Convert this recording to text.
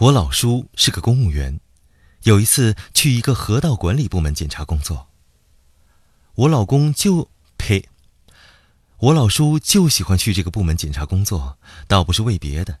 我老叔是个公务员。有一次去一个河道管理部门检查工作。我老公就呸我老叔就喜欢去这个部门检查工作倒不是为别的。